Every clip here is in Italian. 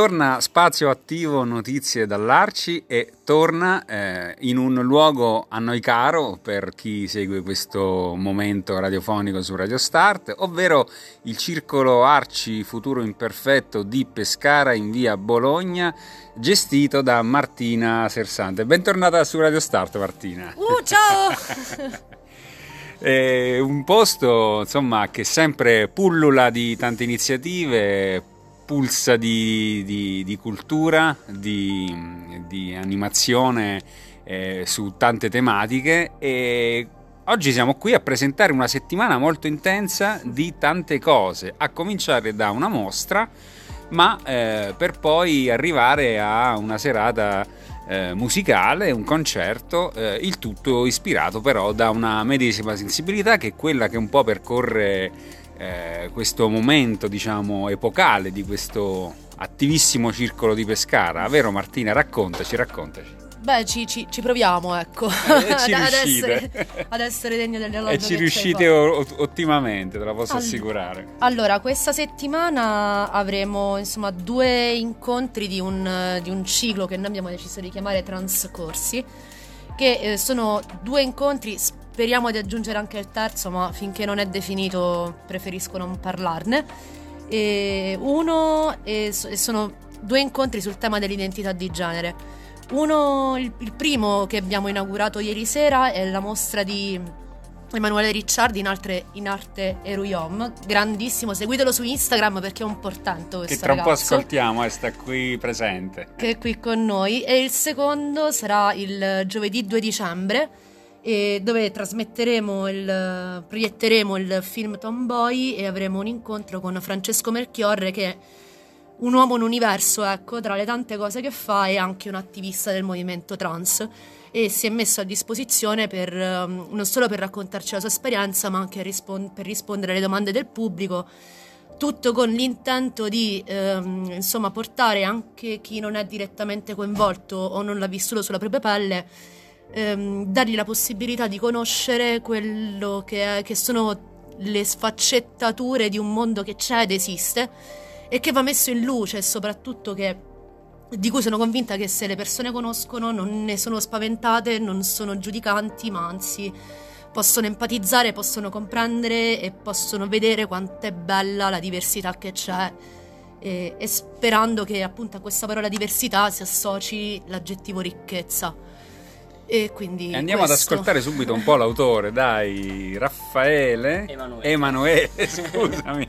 Torna Spazio Attivo Notizie dall'Arci e torna eh, in un luogo a noi caro per chi segue questo momento radiofonico su Radio Start, ovvero il Circolo Arci Futuro Imperfetto di Pescara in via Bologna, gestito da Martina Sersante. Bentornata su Radio Start Martina. Uh, ciao! È un posto insomma, che sempre pullula di tante iniziative, pulsa di, di, di cultura, di, di animazione eh, su tante tematiche e oggi siamo qui a presentare una settimana molto intensa di tante cose, a cominciare da una mostra, ma eh, per poi arrivare a una serata eh, musicale, un concerto, eh, il tutto ispirato però da una medesima sensibilità che è quella che un po' percorre eh, questo momento, diciamo, epocale di questo attivissimo circolo di Pescara. Vero Martina? Raccontaci, raccontaci. Beh, ci, ci, ci proviamo, ecco, eh, ci ad, essere, ad, essere, degni dell'elogio. E ci riuscite ottimamente, te la posso allora, assicurare. Allora, questa settimana avremo insomma due incontri di un, di un ciclo che noi abbiamo deciso di chiamare Transcorsi, che eh, sono due incontri Speriamo di aggiungere anche il terzo, ma finché non è definito preferisco non parlarne. E uno e sono due incontri sul tema dell'identità di genere. Uno, il, il primo che abbiamo inaugurato ieri sera è la mostra di Emanuele Ricciardi in, altre, in arte Eruyom, grandissimo, seguitelo su Instagram perché è un portento questo Che tra un po' ascoltiamo e eh, sta qui presente. Che è qui con noi. E il secondo sarà il giovedì 2 dicembre dove trasmetteremo il, proietteremo il film Tomboy e avremo un incontro con Francesco Melchiorre che è un uomo un universo, ecco, tra le tante cose che fa è anche un attivista del movimento trans. E si è messo a disposizione per, um, non solo per raccontarci la sua esperienza ma anche per rispondere alle domande del pubblico. Tutto con l'intento di ehm, insomma portare anche chi non è direttamente coinvolto o non l'ha vissuto sulla propria pelle ehm, dargli la possibilità di conoscere quello che, è, che sono le sfaccettature di un mondo che c'è ed esiste e che va messo in luce soprattutto che di cui sono convinta che se le persone conoscono non ne sono spaventate, non sono giudicanti, ma anzi possono empatizzare, possono comprendere e possono vedere quanto è bella la diversità che c'è e, e sperando che appunto a questa parola diversità si associ l'aggettivo ricchezza. E quindi andiamo questo. ad ascoltare subito un po' l'autore, dai, Raffaele Emanuele, Emanuele scusami,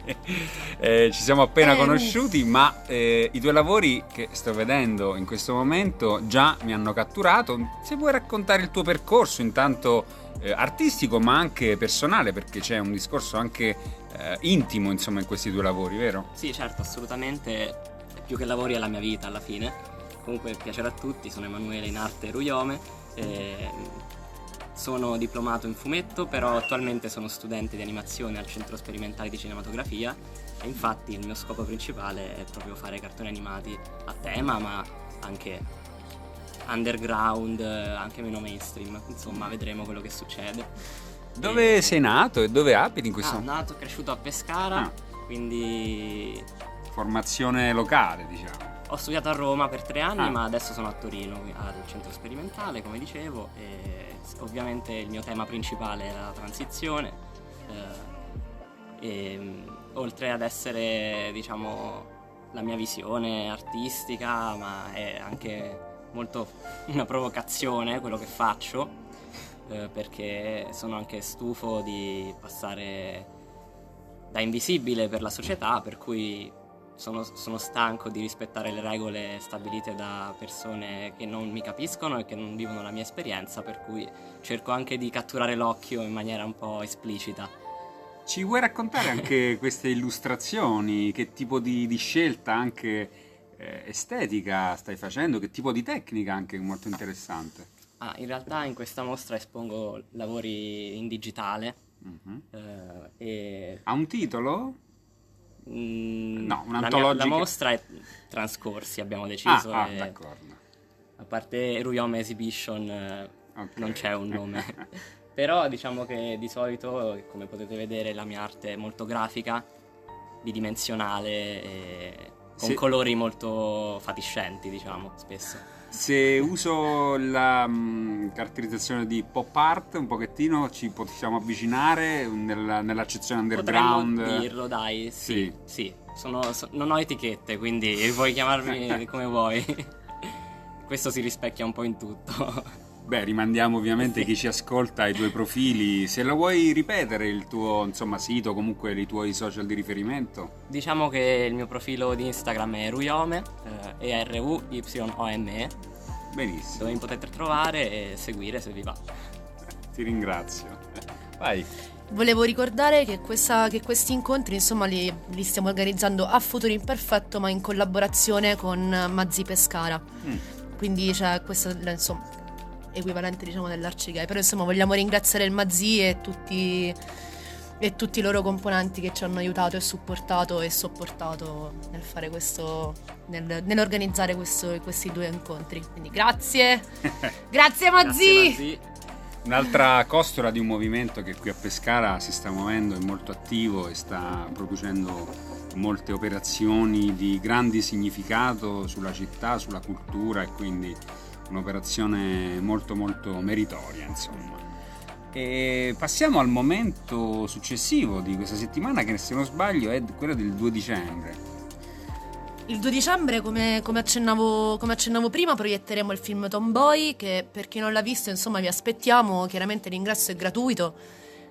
eh, ci siamo appena eh, conosciuti, ma eh, i tuoi lavori che sto vedendo in questo momento già mi hanno catturato. Se vuoi raccontare il tuo percorso, intanto eh, artistico, ma anche personale, perché c'è un discorso anche eh, intimo, insomma, in questi due lavori, vero? Sì, certo, assolutamente. Più che lavori è la mia vita alla fine. Comunque piacere a tutti, sono Emanuele in arte Ruiome eh, sono diplomato in fumetto, però attualmente sono studente di animazione al Centro Sperimentale di Cinematografia e infatti il mio scopo principale è proprio fare cartoni animati a tema, ma anche underground, anche meno mainstream. Insomma, vedremo quello che succede. Dove e... sei nato e dove abiti in questo momento? Ah, nato e cresciuto a Pescara, ah. quindi formazione locale, diciamo. Ho studiato a Roma per tre anni, ah. ma adesso sono a Torino al centro sperimentale, come dicevo, e ovviamente il mio tema principale è la transizione. Eh, e, oltre ad essere, diciamo, la mia visione artistica, ma è anche molto una provocazione quello che faccio, eh, perché sono anche stufo di passare da invisibile per la società, per cui sono, sono stanco di rispettare le regole stabilite da persone che non mi capiscono e che non vivono la mia esperienza, per cui cerco anche di catturare l'occhio in maniera un po' esplicita. Ci vuoi raccontare anche queste illustrazioni? Che tipo di, di scelta anche eh, estetica stai facendo? Che tipo di tecnica anche molto interessante? Ah, in realtà in questa mostra espongo lavori in digitale. Mhm. eh, e Ha un titolo? Mm, No, la, mia- un'antologica. la mostra è trascorsi, abbiamo deciso. Ah, ah, e d'accordo. a parte Ruyome Exhibition eh, Ok. non c'è un nome. Però diciamo che di solito, come potete vedere, la mia arte è molto grafica, bidimensionale con Sì. colori molto fatiscenti, diciamo, spesso. Se uso la mm, caratterizzazione di pop art un pochettino ci possiamo avvicinare nella- nell'accezione underground. Potremmo dirlo, dai, sì. Sì. Sì, Sono- so- non ho etichette, quindi puoi chiamarmi come vuoi. Questo si rispecchia un po' in tutto. Beh, rimandiamo ovviamente chi ci ascolta ai tuoi profili. Se lo vuoi ripetere il tuo insomma, sito, comunque i tuoi social di riferimento. Diciamo che il mio profilo di Instagram è Ruyome, eh, E-R-U-Y-O-M-E, Benissimo, dove mi potete trovare e seguire se vi va. ti ringrazio. Vai. Volevo ricordare che, questa- che questi incontri, insomma, li, li stiamo organizzando a Futuro Imperfetto, ma in collaborazione con Mazzi Pescara. Mm. Quindi c'è questo, insomma, equivalente, diciamo, dell'Arcigay. Però, insomma, vogliamo ringraziare il Mazzi e tutti, e tutti i loro componenti che ci hanno aiutato e supportato e sopportato nel fare questo, nel- nell'organizzare questo- questi due incontri. Quindi grazie! Grazie Mazzi! Grazie, Mazzi. Un'altra costola di un movimento che qui a Pescara si sta muovendo, è molto attivo e sta producendo molte operazioni di grande significato sulla città, sulla cultura e quindi un'operazione molto molto meritoria insomma. E passiamo al momento successivo di questa settimana che se non sbaglio è quello del 2 dicembre. Il 2 dicembre, come, come accennavo, come accennavo prima, proietteremo il film Tomboy, che per chi non l'ha visto, insomma, vi aspettiamo. Chiaramente l'ingresso è gratuito,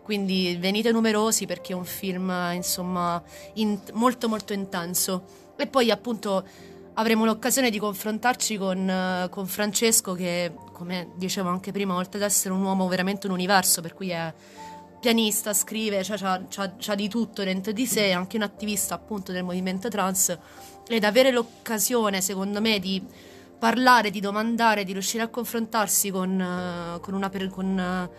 quindi venite numerosi perché è un film, insomma, in- molto molto intenso. E poi, appunto, avremo l'occasione di confrontarci con, eh, con Francesco, che, come dicevo anche prima, oltre ad essere un uomo veramente un universo, per cui è pianista, scrive, cioè c'ha, c'ha- c'ha di tutto dentro di sé, è anche un attivista appunto del movimento trans. Ed avere l'occasione, secondo me, di parlare, di domandare, di riuscire a confrontarsi con, eh, con una con, eh,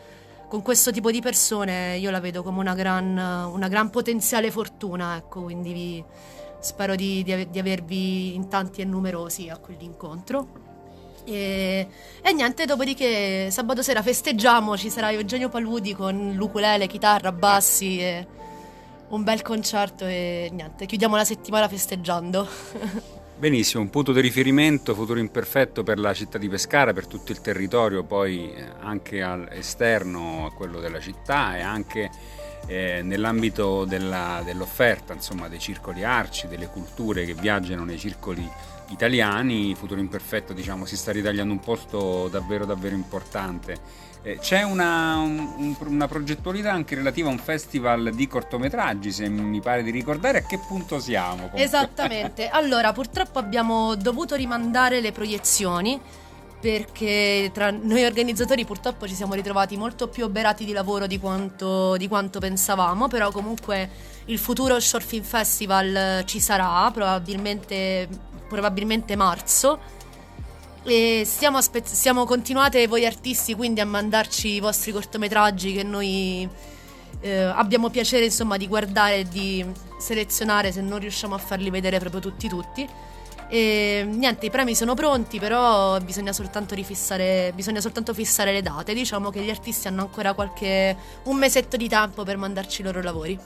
con questo tipo di persone, io la vedo come una gran, una gran potenziale fortuna, ecco, quindi vi- spero di, di di avervi in tanti e numerosi a quell'incontro. E, e niente, dopodiché sabato sera festeggiamo, ci sarà Eugenio Paludi con l'ukulele, chitarra, bassi e un bel concerto e niente, chiudiamo la settimana festeggiando. Benissimo, un punto di riferimento futuro imperfetto per la città di Pescara, per tutto il territorio, poi eh, anche all'esterno a quello della città e anche eh, nell'ambito della- dell'offerta, insomma, dei circoli arci, delle culture che viaggiano nei circoli italiani. Futuro imperfetto, diciamo, si sta ritagliando un posto davvero davvero importante. Eh, c'è una, un- una progettualità anche relativa a un festival di cortometraggi, se mi pare di ricordare. A che punto siamo? comunque? Esattamente. Allora, purtroppo abbiamo dovuto rimandare le proiezioni perché tra noi organizzatori purtroppo ci siamo ritrovati molto più oberati di lavoro di quanto, di quanto pensavamo, però comunque il futuro Short Film Festival ci sarà, probabilmente, probabilmente marzo. E stiamo, aspe- stiamo continuate voi artisti quindi a mandarci i vostri cortometraggi che noi eh, abbiamo piacere insomma di guardare e di selezionare se non riusciamo a farli vedere proprio tutti tutti. E niente, i premi sono pronti, però bisogna soltanto rifissare, bisogna soltanto fissare le date. Diciamo che gli artisti hanno ancora qualche un mesetto di tempo per mandarci i loro lavori.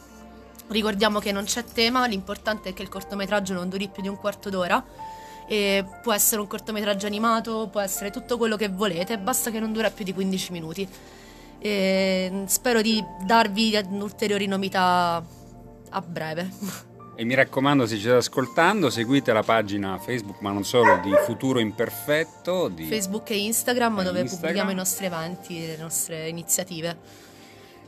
Ricordiamo che non c'è tema, l'importante è che il cortometraggio non duri più di un quarto d'ora. E può essere un cortometraggio animato, può essere tutto quello che volete, basta che non dura più di 15 minuti. E spero di darvi ulteriori novità a breve. E mi raccomando, se ci state ascoltando, seguite la pagina Facebook, ma non solo, di Futuro Imperfetto. Di... Facebook e Instagram E dove Instagram. pubblichiamo i nostri eventi e le nostre iniziative.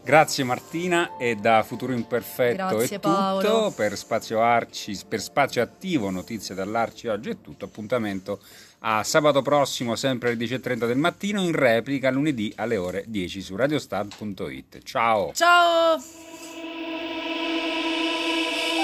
Grazie Martina e da Futuro Imperfetto Grazie, è tutto. Paolo. Per Spazio Arci, per Spazio Attivo, notizie dall'Arci oggi è tutto. Appuntamento a sabato prossimo, sempre alle 10.30 del mattino, in replica lunedì alle ore 10 su radiostat.it. Ciao! Ciao!